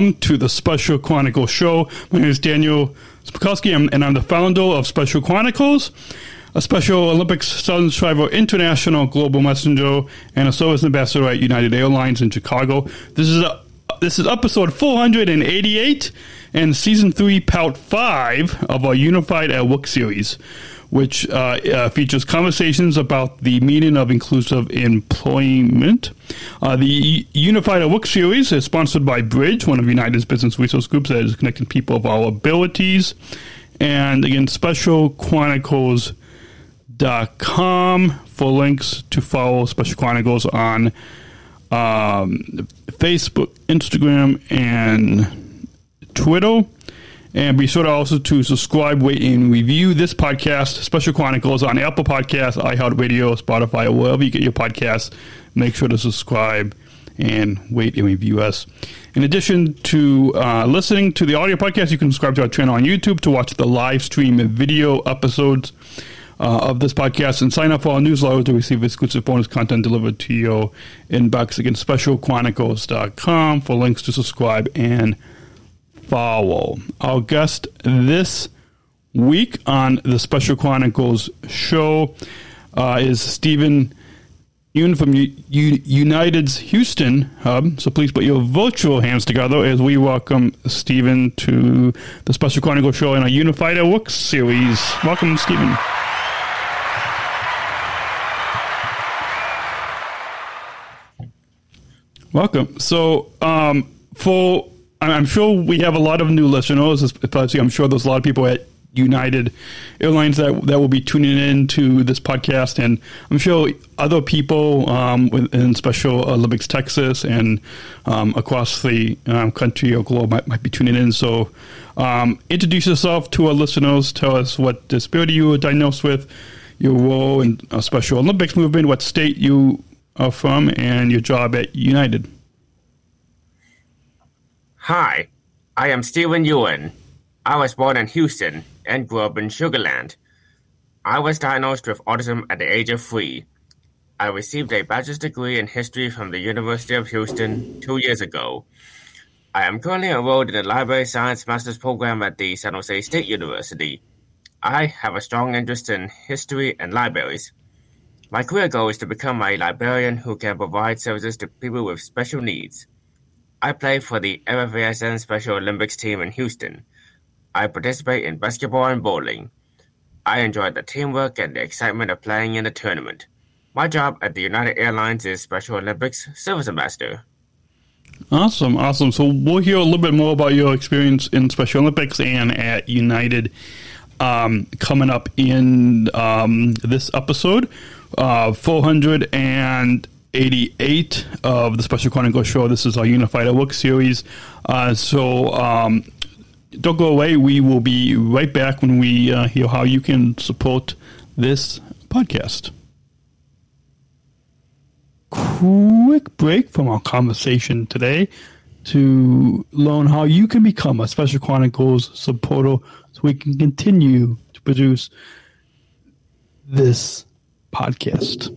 Welcome to the Special Chronicles show. My name is Daniel Smrokowski, and I'm the founder of Special Chronicles, a Special Olympics Southern Travel International Global Messenger, and a service ambassador at United Airlines in Chicago. This is a, this is episode 488 and season three, part five of our Unified at Work series which uh, uh, features conversations about the meaning of inclusive employment. Uh, the Unified Work series is sponsored by Bridge, one of United's business resource groups that is connecting people of all abilities. And again, specialchronicles.com for links to follow Special Chronicles on um, Facebook, Instagram, and Twitter. And be sure to also to subscribe, rate, and review this podcast, Special Chronicles, on Apple Podcasts, iHeartRadio, Spotify, or wherever you get your podcasts. Make sure to subscribe and rate and review us. In addition to uh, listening to the audio podcast, you can subscribe to our channel on YouTube to watch the live stream and video episodes uh, of this podcast and sign up for our newsletter to receive exclusive bonus content delivered to your inbox. Again, specialchronicles.com for links to subscribe and follow. Our guest this week on the Special Chronicles show uh, is Stephen Yoon from U- U- United's Houston hub. So please put your virtual hands together as we welcome Stephen to the Special Chronicles show in our Unified at Work series. Welcome, Stephen. Welcome. So, um, for I'm sure we have a lot of new listeners. Especially, I'm sure there's a lot of people at United Airlines that that will be tuning in to this podcast, and I'm sure other people um, in Special Olympics Texas and um, across the um, country or globe might, might be tuning in. So, um, introduce yourself to our listeners. Tell us what disability you were diagnosed with, your role in a Special Olympics movement, what state you are from, and your job at United. Hi, I am Stephen Ewan. I was born in Houston and grew up in Sugarland. I was diagnosed with autism at the age of three. I received a bachelor's degree in history from the University of Houston two years ago. I am currently enrolled in the Library Science Master's program at the San Jose State University. I have a strong interest in history and libraries. My career goal is to become a librarian who can provide services to people with special needs. I play for the FFASN Special Olympics team in Houston. I participate in basketball and bowling. I enjoy the teamwork and the excitement of playing in the tournament. My job at the United Airlines is Special Olympics Service Ambassador. Awesome, awesome. So we'll hear a little bit more about your experience in Special Olympics and at United um, coming up in um, this episode. Uh, 488 of the Special Chronicles show. This is our Unified Work series. Uh, so um, don't go away. We will be right back when we uh, hear how you can support this podcast. Quick break from our conversation today to learn how you can become a Special Chronicles supporter so we can continue to produce this podcast.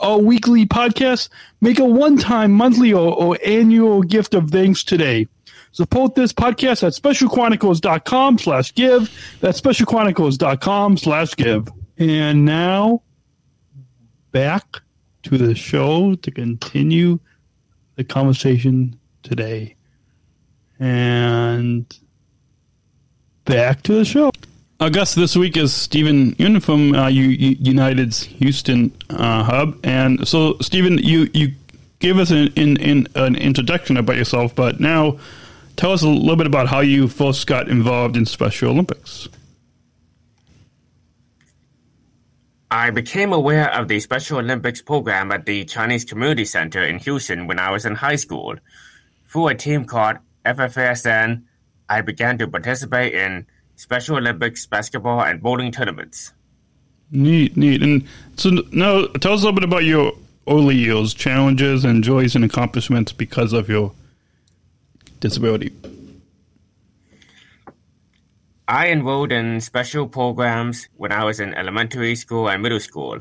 our weekly podcast, make a one time, monthly, or, or annual gift of thanks today. Support this podcast at specialchronicles.com slash give. That's specialchronicles.com slash give. And now back to the show to continue the conversation today. And back to the show. Our guest this week is Stephen Yun from uh, U- United's Houston uh, hub. And so, Stephen, you, you gave us an, in, an introduction about yourself, but now tell us a little bit about how you first got involved in Special Olympics. I became aware of the Special Olympics program at the Chinese Community Center in Houston when I was in high school. Through a team called FFASN, I began to participate in Special Olympics basketball and bowling tournaments. Neat, neat. And so now tell us a little bit about your early years, challenges and joys and accomplishments because of your disability. I enrolled in special programs when I was in elementary school and middle school.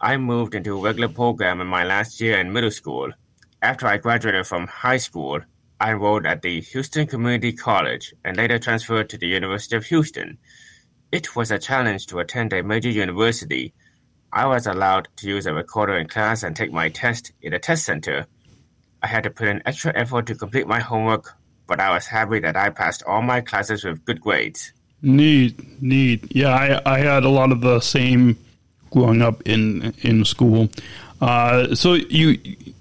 I moved into a regular program in my last year in middle school. After I graduated from high school, I enrolled at the Houston Community College and later transferred to the University of Houston. It was a challenge to attend a major university. I was allowed to use a recorder in class and take my test in a test center. I had to put in extra effort to complete my homework, but I was happy that I passed all my classes with good grades. Neat, neat. Yeah, I, I had a lot of the same growing up in in school. Uh, so you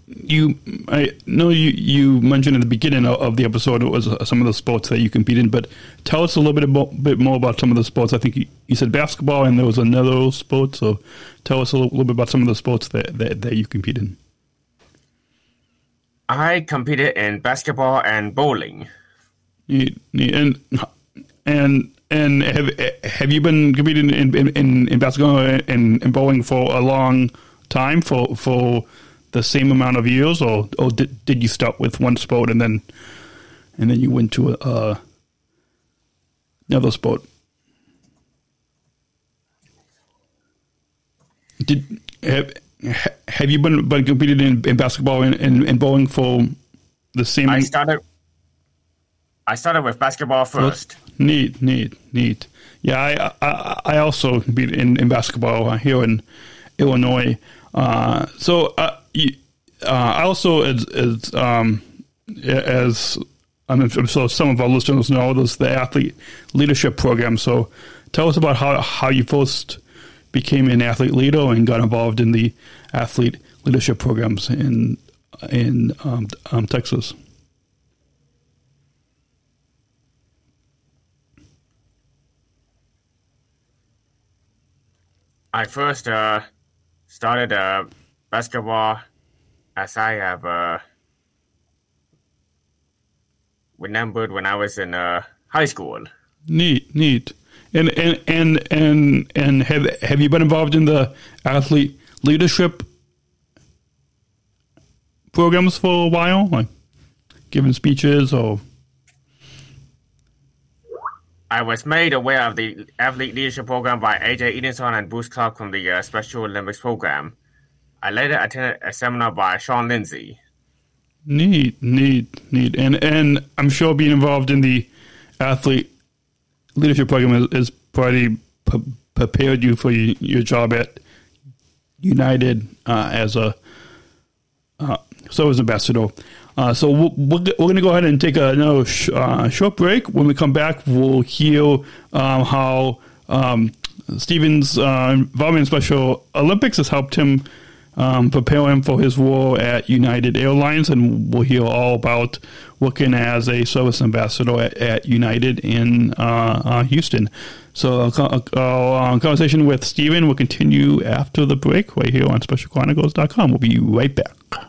you I know you you mentioned at the beginning of, the episode it was uh, some of the sports that you compete in, but tell us a little bit about, bit more about some of the sports. I think you, you said basketball and there was another sport. So tell us a little, little bit about some of the sports that, that, that you compete in. I competed in basketball and bowling. And and and have have you been competing in in, in basketball and, and bowling for a long time for for the same amount of years, or or did, did you start with one sport and then and then you went to a, uh, another sport? Did have have you been been competing in, in basketball and, and, and bowling for the same? I started. I started with basketball first. Neat, neat, neat. Yeah, I I, I also compete in, in basketball here in Illinois. Uh, so uh, I also as as um, as I'm so some of our listeners know there's the athlete leadership program. So tell us about how how you first became an athlete leader and got involved in the athlete leadership programs in in um, um, Texas. I first uh, started uh, basketball as I have uh, remembered when I was in uh, high school. Neat, neat. And and and and and have have you been involved in the athlete leadership programs for a while, like giving speeches or? I was made aware of the athlete leadership program by AJ Edinson and Bruce Clark from the uh, Special Olympics program. I later attended a seminar by Sean Lindsay. Neat, neat, neat, and and I'm sure being involved in the athlete leadership program has, probably p- prepared you for your, your job at United uh, as a uh, service ambassador. Uh, so we're, we're, we're going to go ahead and take another sh- uh, short break. When we come back, we'll hear um, how um, Stephen's uh, involvement in Special Olympics has helped him um, prepare him for his role at United Airlines, and we'll hear all about working as a service ambassador at, at United in uh, uh, Houston. So, our, our conversation with Stephen will continue after the break right here on SpecialChronicles.com. We'll be right back.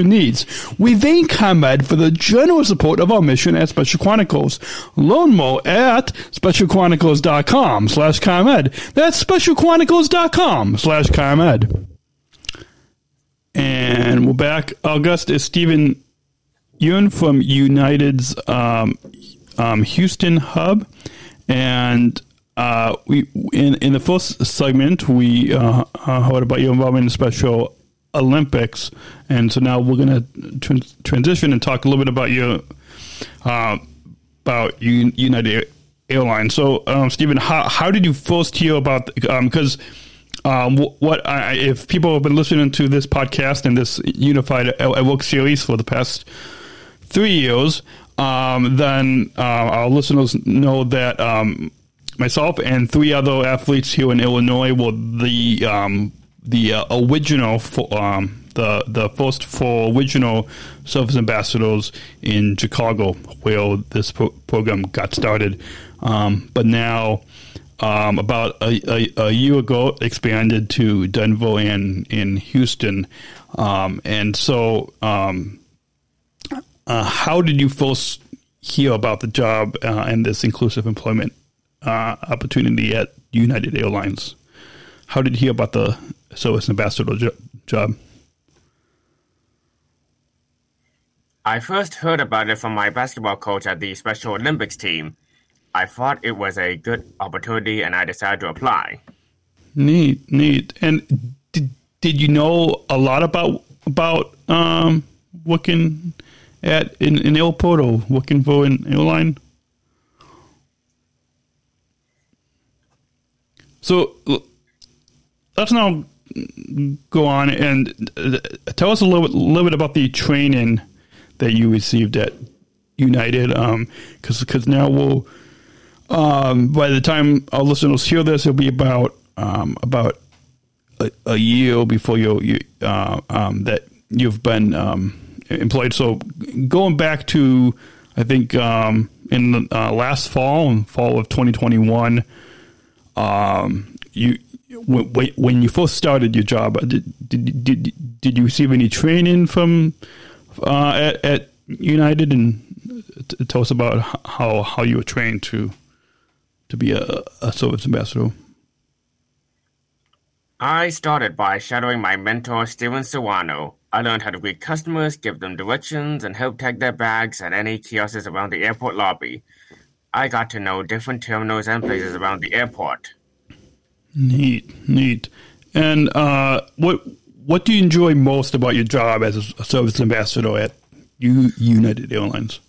needs. We thank ComEd for the generous support of our mission at Special Chronicles. Learn more at specialchronicles.com slash ComEd. That's specialchronicles.com slash ComEd. And we're back. Is Stephen Yuen from United's um, um, Houston hub. And uh, we in in the first segment we uh, uh, heard about your involvement in Special Olympics, and so now we're going to trans- transition and talk a little bit about your uh, about United Airlines. So, um, Stephen, how how did you first hear about because um, um, what I, if people have been listening to this podcast and this Unified at series for the past three years, um, then uh, our listeners know that um, myself and three other athletes here in Illinois were the um, the uh, original for, um, the the first four original service ambassadors in Chicago, where this pro- program got started. Um, but now, um, about a, a, a, year ago, expanded to Denver and in Houston. Um, and so, um, uh, how did you first hear about the job uh, and this inclusive employment uh, opportunity at United Airlines? How did you hear about the service ambassador jo- job? I first heard about it from my basketball coach at the Special Olympics team. I thought it was a good opportunity and I decided to apply. Neat, neat. And did, did you know a lot about about um, working at in, in airport or working for an airline? So let's now go on and uh, tell us a little bit, little bit about the training that you received at United, because um, because now we'll um, by the time our listeners hear this, it'll be about um, about a, a, year before you, you uh, um, that you've been um, employed. So going back to I think um, in the uh, last fall, fall of 2021, um, you when you first started your job, uh, did did did, did you receive any training from uh, at, at, United, and tell us about how how you were trained to to be a, a service ambassador? I started by shadowing my mentor Steven Serrano. I learned how to greet customers, give them directions, and help tag their bags at any kiosks around the airport lobby. I got to know different terminals and places around the airport. Neat, neat. And uh, what what do you enjoy most about your job as a service ambassador at U- United Airlines?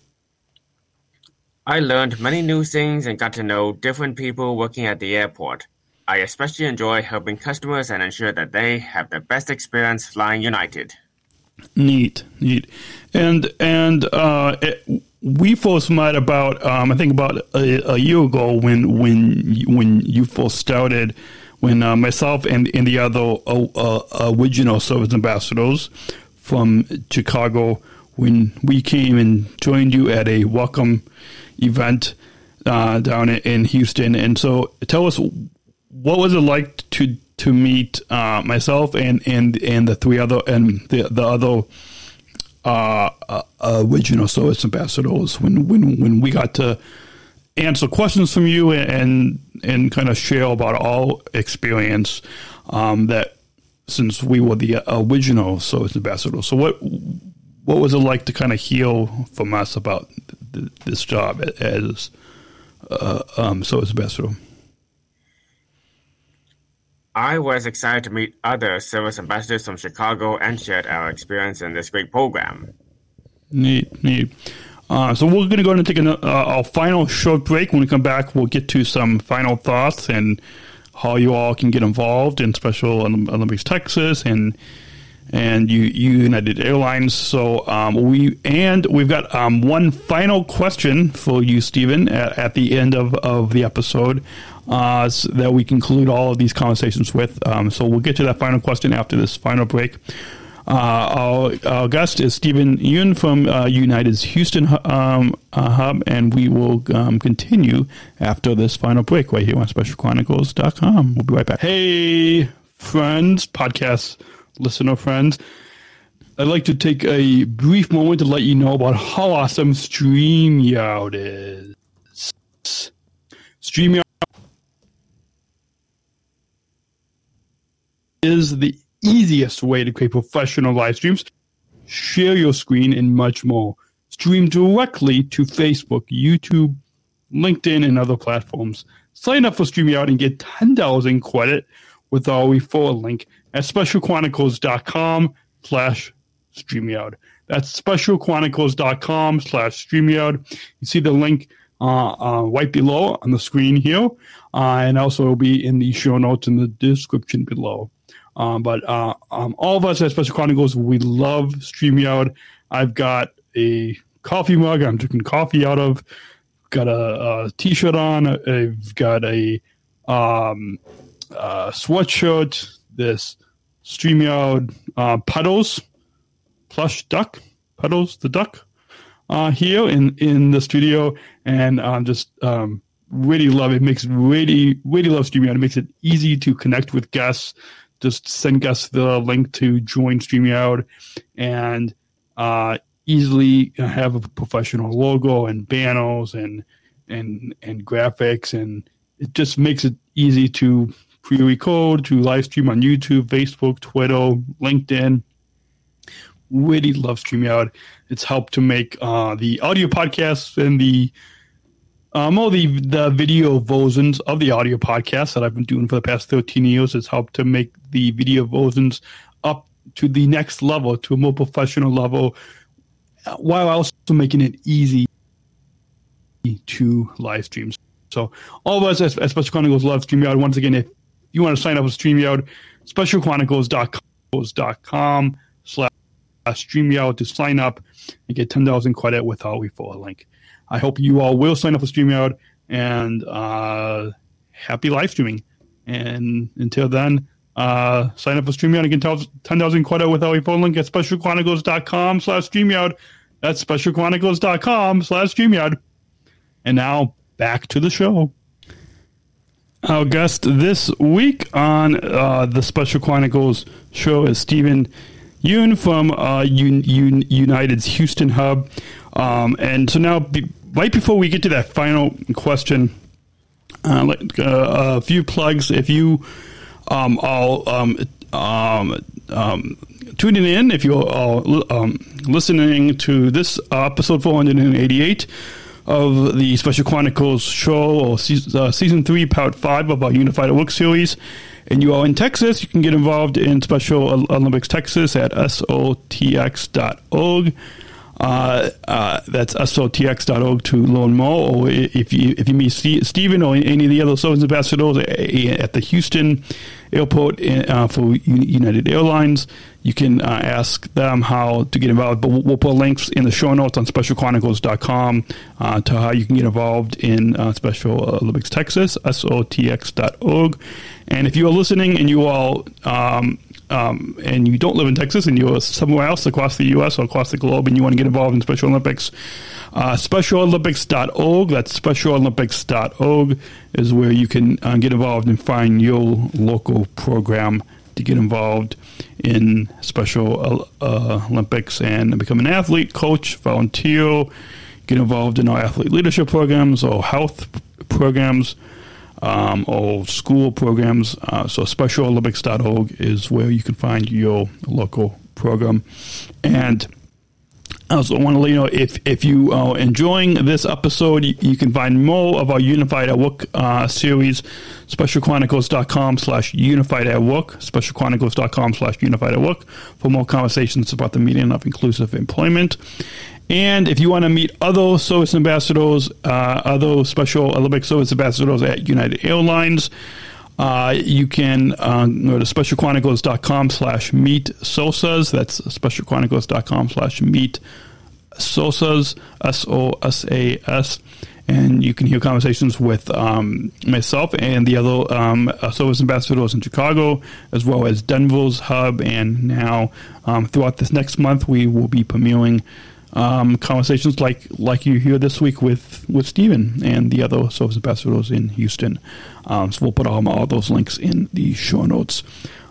I learned many new things and got to know different people working at the airport. I especially enjoy helping customers and ensure that they have the best experience flying United. Neat, neat, and and uh, we first met about um, I think about a, a, year ago when when when you first started when uh, myself and, and the other uh, uh, original service ambassadors from Chicago when we came and joined you at a welcome event uh, down in Houston. And so tell us what was it like to to meet uh, myself and, and and the three other and the the other uh, uh, original service ambassadors when when when we got to answer questions from you and and kind of share about our experience um, that since we were the original service ambassadors. So what what was it like to kind of hear from us about th- this job as uh, um, service ambassador? I was excited to meet other service ambassadors from Chicago and shared our experience in this great program. Neat, neat. Uh, so we're going to go and take a, uh, final short break. When we come back, we'll get to some final thoughts and how you all can get involved in Special Olympics Texas and and you, United Airlines. So um, we and we've got um, one final question for you, Stephen, at, at the end of, of the episode uh, so that we conclude all of these conversations with. Um, so we'll get to that final question after this final break. Uh, our, our, guest is Stephen Yun from uh, United's Houston um, uh, hub, and we will um, continue after this final break right here on SpecialChronicles.com. We'll be right back. Hey, friends, podcast listener friends. I'd like to take a brief moment to let you know about how awesome StreamYard is. StreamYard is the easiest way to create professional live streams, share your screen, and much more. Stream directly to Facebook, YouTube, LinkedIn, and other platforms. Sign up for StreamYard and get $10 in credit with our referral link at specialchronicles.com slash StreamYard. That's specialchronicles.com slash StreamYard. You see the link uh, uh, right below on the screen here, uh, and also will be in the show notes in the description below. Um, but uh, um, all of us at Special Chronicles, we love StreamYard. I've got a coffee mug I'm drinking coffee out of. Got a t-shirt on. I've got a um, uh, sweatshirt. This StreamYard uh, Puddles plush duck. Puddles the duck uh, here in, in the studio. And I'm just um, really love it. it. Makes really, really love StreamYard. It makes it easy to connect with guests just send guests the link to join StreamYard and uh, easily have a professional logo and banners and and and graphics and it just makes it easy to pre-record to live stream on YouTube, Facebook, Twitter, LinkedIn. Really love StreamYard. It's helped to make uh, the audio podcasts and the um, all the the video versions of the audio podcast that I've been doing for the past 13 years has helped to make the video versions up to the next level, to a more professional level, while also making it easy to live streams. So all of us at, Special Chronicles love StreamYard. Once again, if you want to sign up with StreamYard, specialchronicles.com slash StreamYard to sign up and get 10,000 credit with our referral link. I hope you all will sign up for StreamYard and uh, happy live streaming. And until then, uh, sign up for StreamYard and get 10,000 quota without phone link at specialchronicles.com slash StreamYard. That's specialchronicles.com slash StreamYard. And now back to the show. Our guest this week on uh, the Special Chronicles show is Stephen Yun from uh, Un- Un- United's Houston hub. Um, and so now, be, right before we get to that final question, uh, like, uh, a few plugs. If you um, all um, um, um, tuning in, if you're um, listening to this episode 488 of the Special Chronicles show or season, uh, season three, part five of our Unified Work series, and you are in Texas, you can get involved in Special Olympics Texas at sotx.org. Uh, uh, that's sotx.org to learn more. Or if you if you meet Stephen or any of the other service ambassadors at the Houston airport uh, for United Airlines, you can uh, ask them how to get involved. But we'll, we'll, put links in the show notes on specialchronicles.com uh, to how you can get involved in uh, Special Olympics Texas, sotx.org. And if you are listening and you all um, um, and you don't live in Texas and you're somewhere else across the U.S. or across the globe and you want to get involved in Special Olympics, uh, SpecialOlympics.org, that's SpecialOlympics.org, is where you can uh, get involved and find your local program to get involved in Special uh, Olympics and become an athlete, coach, volunteer, get involved in our athlete leadership programs or health programs um, or school programs. Uh, so specialolympics.org is where you can find your local program. And I also want to let you know if, if you are enjoying this episode, you, you can find more of our Unified at Work uh, series, specialchronicles.com slash unified at work, specialchronicles.com slash unified at work for more conversations about the meaning of inclusive employment. And if you want to meet other service ambassadors, uh, other Special Olympic service ambassadors at United Airlines, Uh, you can uh, go to specialchronicles.com slash meet sosas. That's specialchronicles.com slash meet sosas, S O S A S. And you can hear conversations with um, myself and the other um, service ambassadors in Chicago, as well as Denver's hub. And now, um, throughout this next month, we will be premiering um, conversations like like you hear this week with with Stephen and the other service ambassadors in Houston. Um, so we'll put all, all those links in the show notes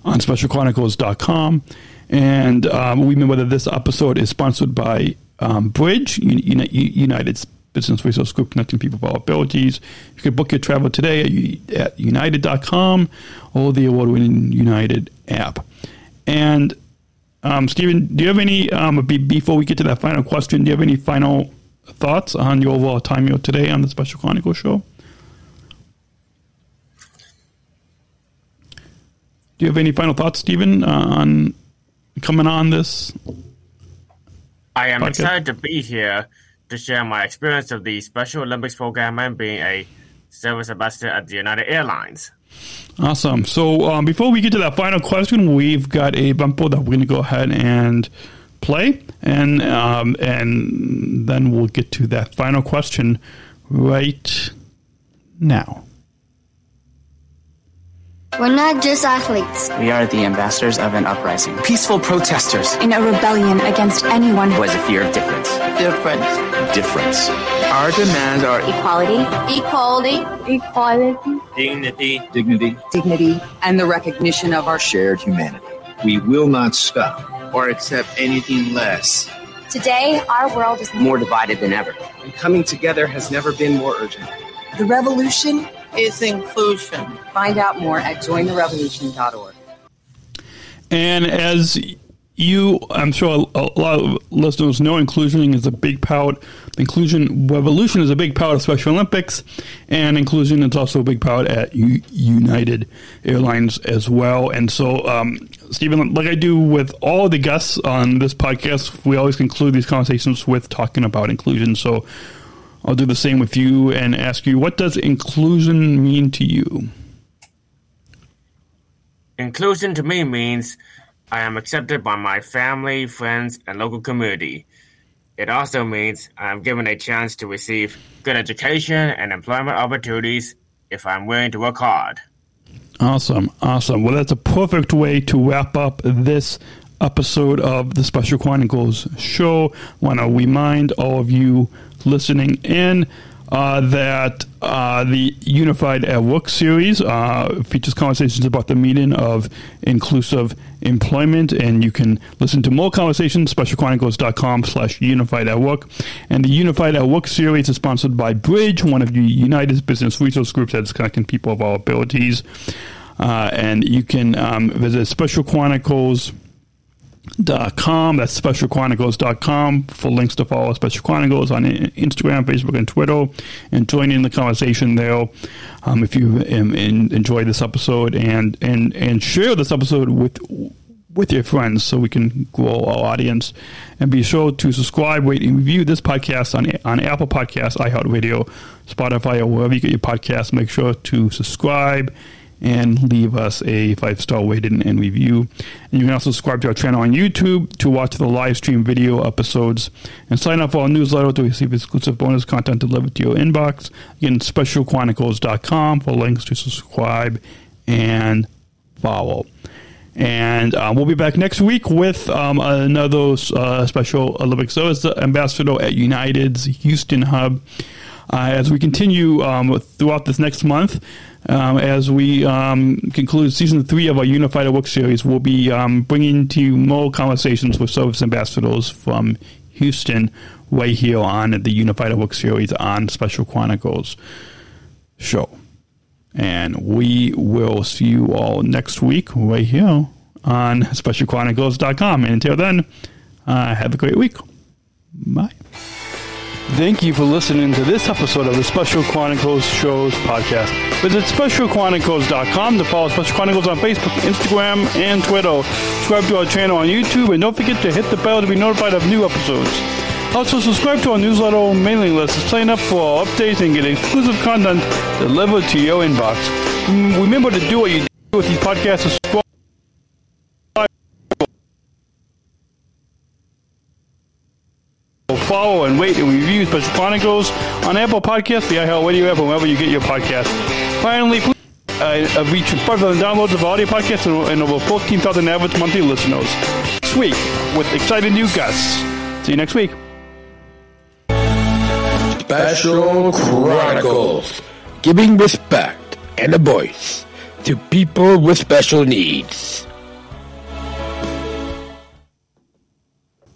on specialchronicles.com. And um, we remember that this episode is sponsored by um, Bridge, Uni- United's business resource group connecting people with all abilities. You can book your travel today at, at united.com or the award winning United app. And um, Stephen, do you have any, um, before we get to that final question, do you have any final thoughts on your overall time here today on the Special Chronicles show? Do you have any final thoughts, Stephen, uh, on coming on this? I am podcast? excited to be here to share my experience of the Special Olympics program and being a service ambassador at the United Airlines. Awesome. So um, before we get to that final question, we've got a bumper that we're going to go ahead and play, and um, and then we'll get to that final question right now. We're not just athletes. We are the ambassadors of an uprising. Peaceful protesters. In a rebellion against anyone who has a fear of difference. Difference. Difference. Our demands are equality, equality, equality, dignity, dignity, dignity, and the recognition of our shared humanity. We will not stop or accept anything less. Today, our world is more divided than ever. And coming together has never been more urgent. The revolution is inclusion. Find out more at jointherevolution.org. And as you, I'm sure a, lot of listeners know, inclusion is a big part. Inclusion revolution is a big part of Special Olympics, and inclusion is also a big part at U- United Airlines as well. And so, um, Stephen, like I do with all the guests on this podcast, we always conclude these conversations with talking about inclusion. So, I'll do the same with you and ask you what does inclusion mean to you? Inclusion to me means I am accepted by my family, friends, and local community. It also means I am given a chance to receive good education and employment opportunities if I'm willing to work hard. Awesome, awesome. Well, that's a perfect way to wrap up this episode of the Special Chronicles show. Want to remind all of you listening in. Uh, that uh, the Unified at Work series uh, features conversations about the meaning of inclusive employment, and you can listen to more conversations, specialchronicles.com slash unified at work. And the Unified at Work series is sponsored by Bridge, one of the United's business resource groups that's connecting people of all abilities. Uh, and you can um, visit Special dot com. That's specialchronicles.com for links to follow Special Chronicles on Instagram, Facebook, and Twitter, and join in the conversation there. Um, if you um, enjoy this episode and and and share this episode with with your friends so we can grow our audience. And be sure to subscribe, rate, and review this podcast on on Apple Podcasts, iHeartRadio, Spotify, or wherever you get your podcasts. Make sure to subscribe and leave us a five star rating and review. And you can also subscribe to our channel on YouTube to watch the live stream video episodes and sign up for our newsletter to receive exclusive bonus content delivered to your inbox. Again, specialchronicles.com for links to subscribe and follow. And um, we'll be back next week with um, another uh, special Olympic service ambassador at United's Houston hub. Uh, as we continue um, throughout this next month, um, as we um, conclude season three of our Unified Work series, we'll be um, bringing to you more conversations with service ambassadors from Houston right here on the Unified Work series on Special Chronicles show. And we will see you all next week right here on specialchronicles.com. And until then, uh, have a great week. Bye. Thank you for listening to this episode of the Special Chronicles Shows podcast. Visit specialchronicles.com to follow Special Chronicles on Facebook, Instagram, and Twitter. Subscribe to our channel on YouTube and don't forget to hit the bell to be notified of new episodes. Also, subscribe to our newsletter mailing list to sign up for our updates and get exclusive content delivered to your inbox. Mm, Remember to do what you do with these podcasts. Subscribe. Follow and wait and review Special Chronicles on Apple Podcasts, the iHeartRadio app, or wherever you get your podcasts. Finally, please uh, uh, reach 5,000 downloads of audio podcasts and, and over 14,000 average monthly listeners. Next week with exciting new guests. See you next week. Special Chronicles, giving respect and a voice to people with special needs.